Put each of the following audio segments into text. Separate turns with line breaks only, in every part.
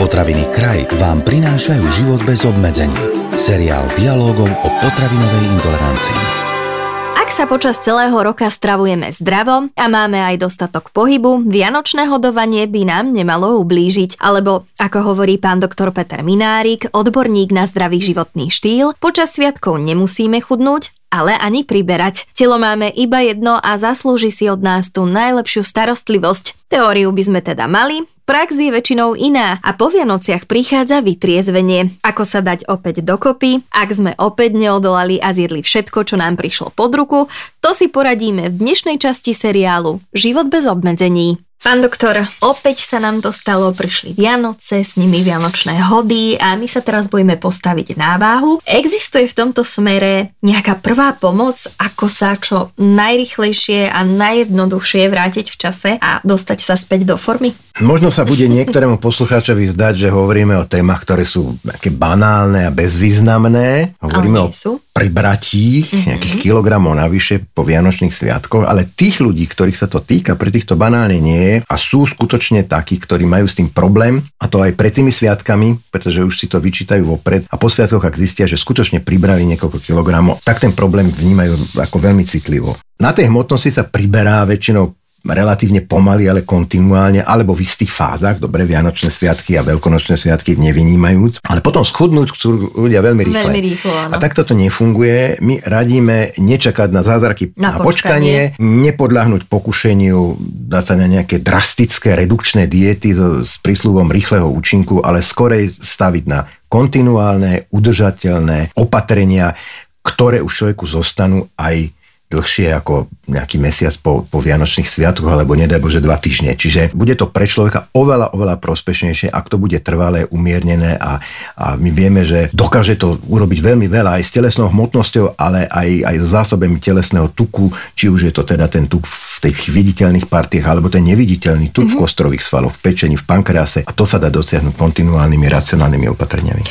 Potraviny Kraj vám prinášajú život bez obmedzení. Seriál dialogov o potravinovej intolerancii.
Ak sa počas celého roka stravujeme zdravo a máme aj dostatok pohybu, vianočné hodovanie by nám nemalo ublížiť. Alebo, ako hovorí pán doktor Peter Minárik, odborník na zdravý životný štýl, počas sviatkov nemusíme chudnúť, ale ani priberať. Telo máme iba jedno a zaslúži si od nás tú najlepšiu starostlivosť. Teóriu by sme teda mali, prax je väčšinou iná a po Vianociach prichádza vytriezvenie. Ako sa dať opäť dokopy, ak sme opäť neodolali a zjedli všetko, čo nám prišlo pod ruku, to si poradíme v dnešnej časti seriálu Život bez obmedzení. Pán doktor, opäť sa nám to stalo, prišli Vianoce, s nimi Vianočné hody a my sa teraz bojíme postaviť na váhu. Existuje v tomto smere nejaká prvá pomoc, ako sa čo najrychlejšie a najjednoduchšie vrátiť v čase a dostať sa späť do formy?
Možno sa bude niektorému poslucháčovi zdať, že hovoríme o témach, ktoré sú také banálne a bezvýznamné. Hovoríme o
sú.
Pribratí mm-hmm. nejakých kilogramov navyše po Vianočných sviatkoch, ale tých ľudí, ktorých sa to týka, pre týchto banálne nie je a sú skutočne takí, ktorí majú s tým problém a to aj pred tými sviatkami, pretože už si to vyčítajú vopred a po sviatkoch, ak zistia, že skutočne pribrali niekoľko kilogramov, tak ten problém vnímajú ako veľmi citlivo. Na tej hmotnosti sa priberá väčšinou relatívne pomaly, ale kontinuálne, alebo v istých fázach, dobre, Vianočné sviatky a Veľkonočné sviatky nevynímajúc, ale potom schudnúť chcú ľudia veľmi rýchle.
Veľmi rýchlo, áno.
A takto to nefunguje. My radíme nečakať na zázraky
Na
na, počkanie, nepodľahnúť pokušeniu dať sa na nejaké drastické redukčné diety so, s prísľubom rýchleho účinku, ale skorej staviť na kontinuálne, udržateľné opatrenia, ktoré už človeku zostanú aj dlhšie ako nejaký mesiac po, po Vianočných sviatkoch, alebo nedaj Bože dva týždne. Čiže bude to pre človeka oveľa, oveľa prospešnejšie, ak to bude trvalé, umiernené a, a my vieme, že dokáže to urobiť veľmi veľa aj s telesnou hmotnosťou, ale aj, aj so zásobami telesného tuku, či už je to teda ten tuk v tých viditeľných partiách, alebo ten neviditeľný tuk mm-hmm. v kostrových svaloch, v pečení, v pankrease a to sa dá dosiahnuť kontinuálnymi racionálnymi opatreniami.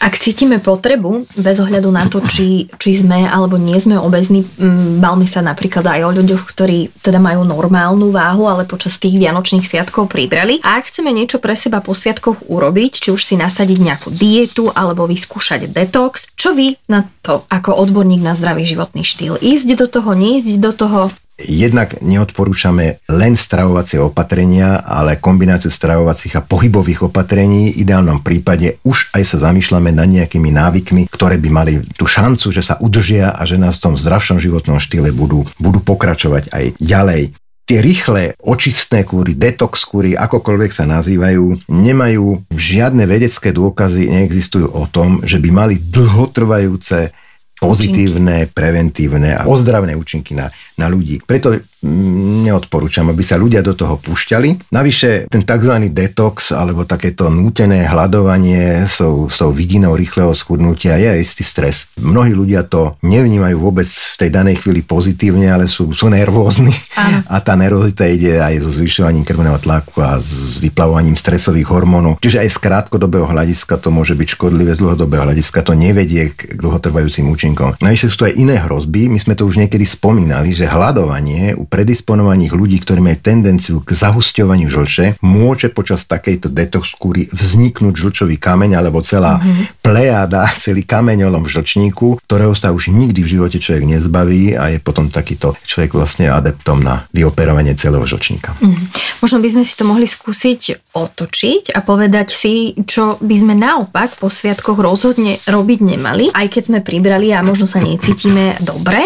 Ak cítime potrebu, bez ohľadu na to, či, či sme alebo nie sme obezní, mm, bavme sa napríklad aj o ľuďoch, ktorí teda majú normálnu váhu, ale počas tých vianočných sviatkov pribrali. A ak chceme niečo pre seba po sviatkoch urobiť, či už si nasadiť nejakú dietu alebo vyskúšať detox, čo vy na to ako odborník na zdravý životný štýl? Ísť do toho, neísť do toho?
Jednak neodporúčame len stravovacie opatrenia, ale kombináciu stravovacích a pohybových opatrení. V ideálnom prípade už aj sa zamýšľame nad nejakými návykmi, ktoré by mali tú šancu, že sa udržia a že nás v tom zdravšom životnom štýle budú, budú pokračovať aj ďalej. Tie rýchle očistné kúry, detox kúry, akokoľvek sa nazývajú, nemajú žiadne vedecké dôkazy, neexistujú o tom, že by mali dlhotrvajúce pozitívne, preventívne a ozdravné účinky na, na ľudí. Preto mm, neodporúčam, aby sa ľudia do toho púšťali. Navyše ten tzv. detox alebo takéto nútené hľadovanie so, so vidinou rýchleho schudnutia je istý stres. Mnohí ľudia to nevnímajú vôbec v tej danej chvíli pozitívne, ale sú, sú nervózni
Áno.
a tá nervozita ide aj so zvyšovaním krvného tlaku a s vyplavovaním stresových hormónov. Čiže aj z krátkodobého hľadiska to môže byť škodlivé, z dlhodobého hľadiska to nevedie k dlhotrvajúcim účinkom. Navyše sú tu aj iné hrozby. My sme to už niekedy spomínali, že hľadovanie u predisponovaných ľudí, ktorí majú tendenciu k zahusťovaniu žlče, môže počas takejto detox vzniknúť žlčový kameň alebo celá mm-hmm. plejáda, celý kameňolom v žlčníku, ktorého sa už nikdy v živote človek nezbaví a je potom takýto človek vlastne adeptom na vyoperovanie celého žlčníka.
Mhm. Možno by sme si to mohli skúsiť otočiť a povedať si, čo by sme naopak po sviatkoch rozhodne robiť nemali, aj keď sme pribrali a možno sa necítime dobre.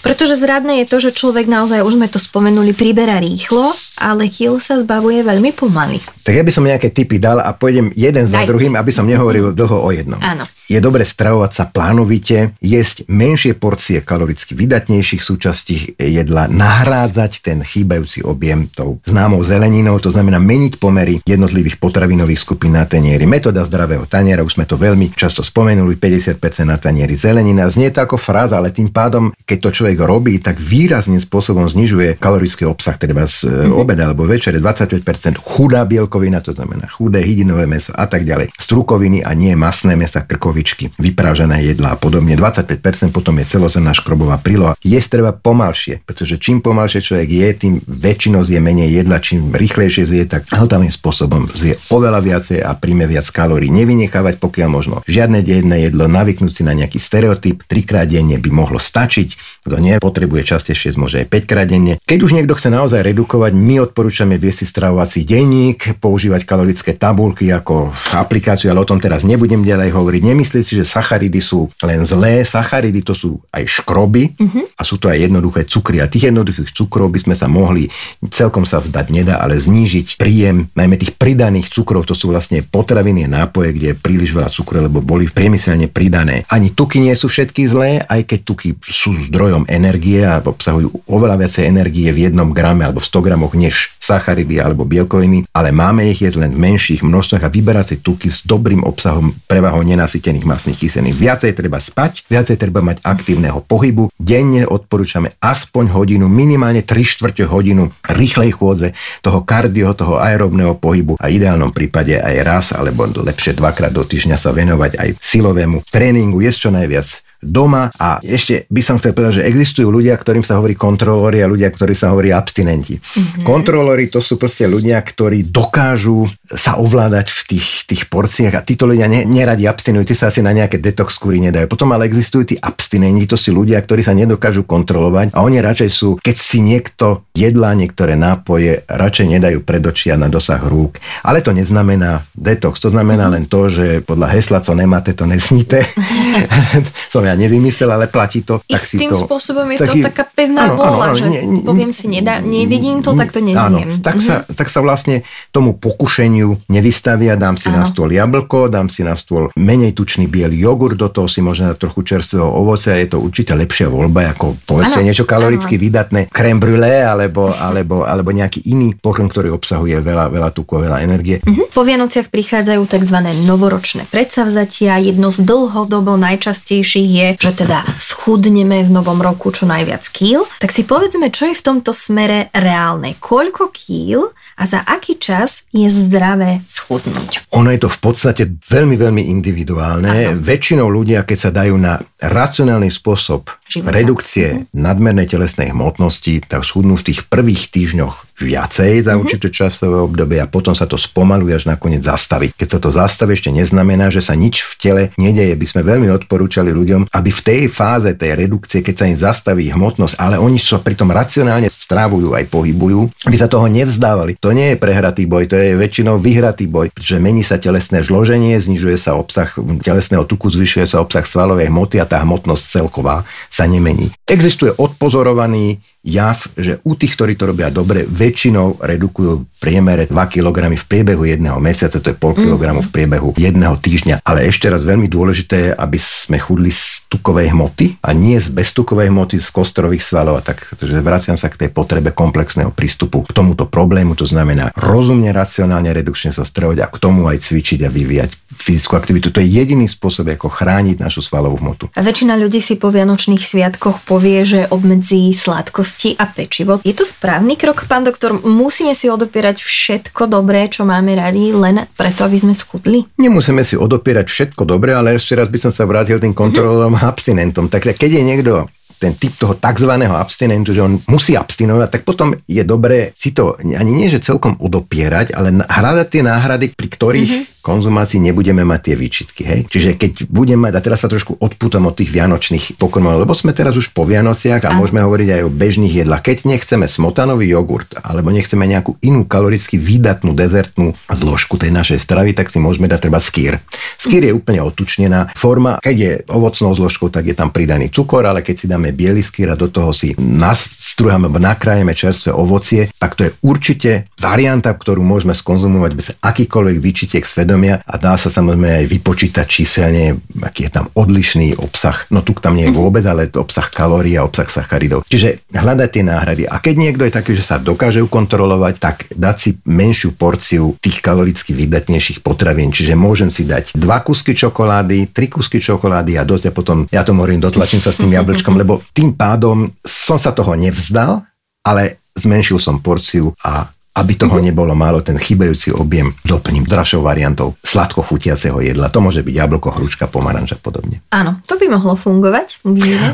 Pretože zradné je to, že človek naozaj, už sme to spomenuli, priberá rýchlo, ale kil sa zbavuje veľmi pomaly.
Tak ja by som nejaké typy dal a pôjdem jeden za
Dajte.
druhým, aby som nehovoril dlho o jednom.
Áno.
Je dobre stravovať sa plánovite, jesť menšie porcie kaloricky vydatnejších súčastí jedla, nahrádzať ten chýbajúci objem tou známou zeleninou, to znamená meniť pomery jednotlivých potravinových skupín na tanieri. Metóda zdravého taniera, už sme to veľmi často spomenuli, 50% na tanieri zelenina. Znie to ako fráza, ale tým pádom, keď to človek robí, tak výrazným spôsobom znižuje kalorický obsah, teda z mm-hmm. obeda alebo večere 25%, chudá bielkovina, to znamená chudé hydinové meso a tak ďalej, strukoviny a nie masné mesa, krkovičky, vyprážané jedlá a podobne. 25% potom je celozemná škrobová príloha. Jesť treba pomalšie, pretože čím pomalšie človek je, tým väčšinou zje menej jedla, čím rýchlejšie zje, tak hľadavým spôsobom zje oveľa viacej a príjme viac kalórií. Nevynechávať pokiaľ možno žiadne jedné jedlo, navyknúť si na nejaký stereotyp, trikrát denne by mohlo stačiť. Kto nie, potrebuje častejšie, môže aj 5 krát denne. Keď už niekto chce naozaj redukovať, my odporúčame viesť si stravovací denník, používať kalorické tabulky ako aplikáciu, ale o tom teraz nebudem ďalej hovoriť. Nemyslieť si, že sacharidy sú len zlé, sacharidy to sú aj škroby uh-huh. a sú to aj jednoduché cukry. A tých jednoduchých cukrov by sme sa mohli, celkom sa vzdať nedá, ale znížiť príjem, najmä tých pridaných cukrov, to sú vlastne potraviny nápoje, kde je príliš veľa cukru, lebo boli priemyselne pridané. Ani tuky nie sú všetky zlé, aj keď tuky sú zdrojom energie a obsahujú oveľa viacej energie v jednom grame alebo v 100 gramoch než sacharidy alebo bielkoviny, ale máme ich jesť len v menších množstvách a vyberať si tuky s dobrým obsahom prevahou nenasytených masných kyselín. Viacej treba spať, viacej treba mať aktívneho pohybu. Denne odporúčame aspoň hodinu, minimálne 3 štvrte hodinu rýchlej chôdze, toho kardio, toho aerobného pohybu a ideálnom prípade aj raz alebo lepšie dvakrát do týždňa sa venovať aj silovému tréningu, jesť čo najviac doma a ešte by som chcel povedať, že existujú ľudia, ktorým sa hovorí kontrolóri a ľudia, ktorí sa hovorí abstinenti. Mm-hmm. Kontrolóri to sú proste ľudia, ktorí dokážu sa ovládať v tých, tých porciách a títo ľudia ne, neradi abstinujú, tí sa asi na nejaké detox skúry nedajú. Potom ale existujú tí abstinenti, to sú ľudia, ktorí sa nedokážu kontrolovať a oni radšej sú, keď si niekto jedlá niektoré nápoje, radšej nedajú pred očia na dosah rúk. Ale to neznamená detox, to znamená mm-hmm. len to, že podľa hesla, co nemáte, to nesníte. Som ja nevymyslel, ale platí to.
Tak s tým to, spôsobom je taký, to taká pevná áno, vôľa, áno, že ne, ne, poviem si, nedá, nevidím to, tak to nezjem. Áno,
tak, mm-hmm. sa, tak sa vlastne tomu pokušeniu nevystavia, dám si áno. na stôl jablko, dám si na stôl menej tučný biely jogurt, do toho si možno trochu čerstvého ovocia, je to určite lepšia voľba, ako povedzte niečo kaloricky áno. vydatné, krém brûlée, alebo, alebo, alebo nejaký iný pokrm, ktorý obsahuje veľa, veľa tuku, veľa energie.
Mm-hmm. Po Vianociach prichádzajú tzv. novoročné predsavzatia. Jedno z dlhodobo najčastejších je je, že teda schudneme v novom roku čo najviac kýl, tak si povedzme, čo je v tomto smere reálne. Koľko kýl a za aký čas je zdravé schudnúť?
Ono je to v podstate veľmi, veľmi individuálne. Ano. Väčšinou ľudia, keď sa dajú na racionálny spôsob Života. redukcie uh-huh. nadmernej telesnej hmotnosti, tak schudnú v tých prvých týždňoch viacej za mm-hmm. určité časové obdobie a potom sa to spomaluje až nakoniec zastaví. Keď sa to zastaví, ešte neznamená, že sa nič v tele nedeje. By sme veľmi odporúčali ľuďom, aby v tej fáze tej redukcie, keď sa im zastaví hmotnosť, ale oni sa pritom racionálne strávujú aj pohybujú, aby sa toho nevzdávali. To nie je prehratý boj, to je väčšinou vyhratý boj, pretože mení sa telesné zloženie, znižuje sa obsah telesného tuku, zvyšuje sa obsah svalovej hmoty a tá hmotnosť celková sa nemení. Existuje odpozorovaný jav, že u tých, ktorí to robia dobre, väčšinou redukujú priemere 2 kg v priebehu jedného mesiaca, to je pol kg mm. v priebehu jedného týždňa. Ale ešte raz veľmi dôležité je, aby sme chudli z tukovej hmoty a nie z beztukovej hmoty, z kostrových svalov a tak. Takže vraciam sa k tej potrebe komplexného prístupu k tomuto problému, to znamená rozumne, racionálne, redukčne sa stravovať a k tomu aj cvičiť a vyvíjať fyzickú aktivitu. To je jediný spôsob, ako chrániť našu svalovú hmotu.
A väčšina ľudí si po Vianočných sviatkoch povie, že obmedzí sladkosti a pečivo. Je to správny krok, pán doktor? Musíme si odopierať všetko dobré, čo máme radi, len preto, aby sme schudli?
Nemusíme si odopierať všetko dobré, ale ešte raz by som sa vrátil tým kontrolom mm-hmm. abstinentom. Takže keď je niekto ten typ toho tzv. abstinentu, že on musí abstinovať, tak potom je dobré si to ani nie, že celkom odopierať, ale hľadať tie náhrady, pri ktorých mm-hmm konzumácii nebudeme mať tie výčitky. Hej? Čiže keď budeme mať, a teraz sa trošku odputom od tých vianočných pokrmov, lebo sme teraz už po Vianociach a, a môžeme hovoriť aj o bežných jedlách. Keď nechceme smotanový jogurt alebo nechceme nejakú inú kaloricky výdatnú dezertnú zložku tej našej stravy, tak si môžeme dať treba skýr. Skýr je úplne otučnená forma. Keď je ovocnou zložkou, tak je tam pridaný cukor, ale keď si dáme biely skýr a do toho si nastruhame, nakrájeme čerstvé ovocie, tak to je určite varianta, ktorú môžeme skonzumovať bez akýkoľvek výčitiek svedomia a dá sa samozrejme aj vypočítať číselne, aký je tam odlišný obsah. No tu tam nie je vôbec, ale to obsah kalórií a obsah sacharidov. Čiže hľadať tie náhrady. A keď niekto je taký, že sa dokáže ukontrolovať, tak dať si menšiu porciu tých kaloricky vydatnejších potravín. Čiže môžem si dať dva kusky čokolády, tri kusky čokolády a dosť a potom, ja to hovorím, dotlačím sa s tým jablčkom, lebo tým pádom som sa toho nevzdal, ale zmenšil som porciu a aby toho
Mhm.
nebolo málo, ten chybajúci objem doplním dražšou variantou sladko chutiaceho jedla. To môže byť jablko, hručka, pomaranč a podobne.
Áno, to by mohlo fungovať.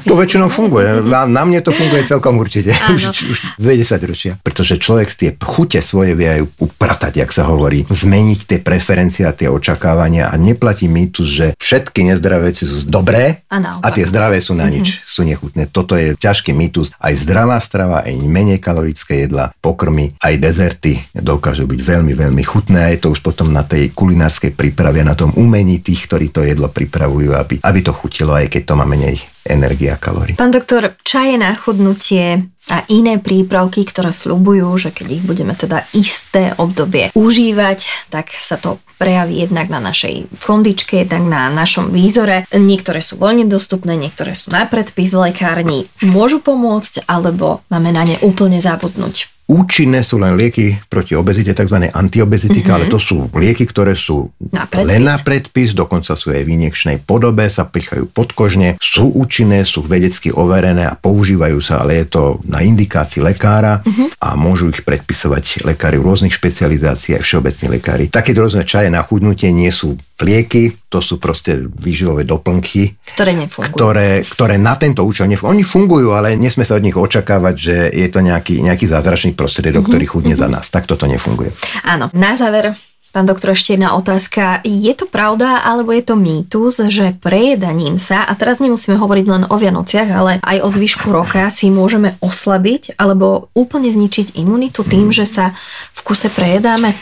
To väčšinou funguje. Na, na mne to funguje celkom určite.
Áno.
Už, už 20 ročia. Pretože človek tie chute svoje vie aj upratať, jak sa hovorí. Zmeniť tie preferencie a tie očakávania a neplatí mýtus, že všetky nezdravé veci sú dobré
A naopak.
a tie zdravé sú na nič, sú nechutné. Toto je ťažký mýtus. Aj zdravá strava, aj menej kalorické jedla, pokrmy, aj dezerty dokážu byť veľmi, veľmi chutné a je to už potom na tej kulinárskej príprave, na tom umení tých, ktorí to jedlo pripravujú, aby, aby to chutilo, aj keď to má menej energie a kalórií.
Pán doktor, čaje na chudnutie a iné prípravky, ktoré slubujú, že keď ich budeme teda isté obdobie užívať, tak sa to prejaví jednak na našej kondičke, jednak na našom výzore. Niektoré sú voľne dostupné, niektoré sú na predpis v lekárni. Môžu pomôcť, alebo máme na ne úplne zabudnúť.
Účinné sú len lieky proti obezite, tzv. antiobezitika, mm-hmm. ale to sú lieky, ktoré sú
Na predpis.
len na predpis, dokonca sú aj v injekčnej podobe, sa pichajú podkožne, sú účinné, sú vedecky overené a používajú sa, ale je to na indikácii lekára mm-hmm. a môžu ich predpisovať lekári rôznych špecializácií aj všeobecní lekári. Také rôzne čaje na chudnutie nie sú lieky, to sú proste výživové doplnky,
Ktoré nefungujú.
ktoré, ktoré na tento účel nefungujú. Oni fungujú, ale nesme sa od nich očakávať, že je to nejaký, nejaký zázračný prostriedok,
Mhm,
ktorý chudne za nás. Tak toto nefunguje.
Áno, na záver, pán doktor, ešte jedna otázka. Je to pravda, alebo je to mýtus, že prejedaním sa, a teraz nemusíme hovoriť len o Vianociach, ale aj o zvyšku roka, si môžeme oslabiť alebo úplne zničiť imunitu tým, že sa v kuse prejedáme?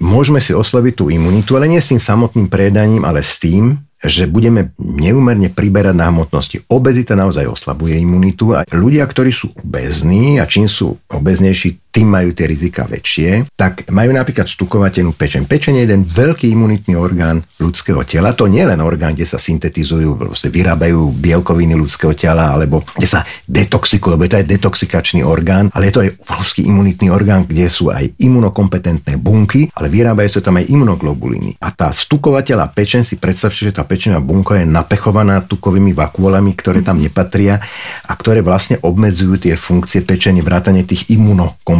Môžeme si oslabiť tú imunitu, ale nie s tým samotným prejedaním, ale s tým, že budeme neumerne priberať na hmotnosti. Obezita naozaj oslabuje imunitu a ľudia, ktorí sú obezní a čím sú obeznejší, tým majú tie rizika väčšie, tak majú napríklad stukovatenú pečeň. Pečeň je jeden veľký imunitný orgán ľudského tela. To nie je len orgán, kde sa syntetizujú, proste vyrábajú bielkoviny ľudského tela, alebo kde sa detoxikujú, lebo je to aj detoxikačný orgán, ale je to aj obrovský imunitný orgán, kde sú aj imunokompetentné bunky, ale vyrábajú sa tam aj imunoglobuliny. A tá stukovateľa pečen si predstavte, že tá pečená bunka je napechovaná tukovými vakuolami, ktoré tam nepatria a ktoré vlastne obmedzujú tie funkcie pečenie, vrátane tých imunokompetentných.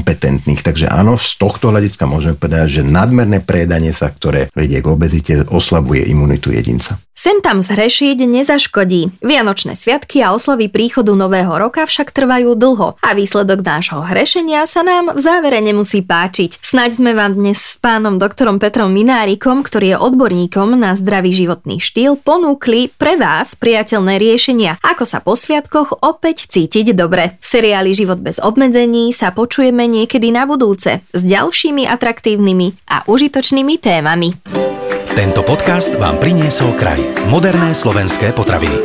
Takže áno, z tohto hľadiska môžeme povedať, že nadmerné prejedanie sa, ktoré vedie k obezite, oslabuje imunitu jedinca.
Sem tam zhrešiť nezaškodí. Vianočné sviatky a oslavy príchodu nového roka však trvajú dlho a výsledok nášho hrešenia sa nám v závere nemusí páčiť. Snaď sme vám dnes s pánom doktorom Petrom Minárikom, ktorý je odborníkom na zdravý životný štýl, ponúkli pre vás priateľné riešenia, ako sa po sviatkoch opäť cítiť dobre. V seriáli Život bez obmedzení sa počujeme niekedy na budúce s ďalšími atraktívnymi a užitočnými témami.
Tento podcast vám priniesol kraj. Moderné slovenské potraviny.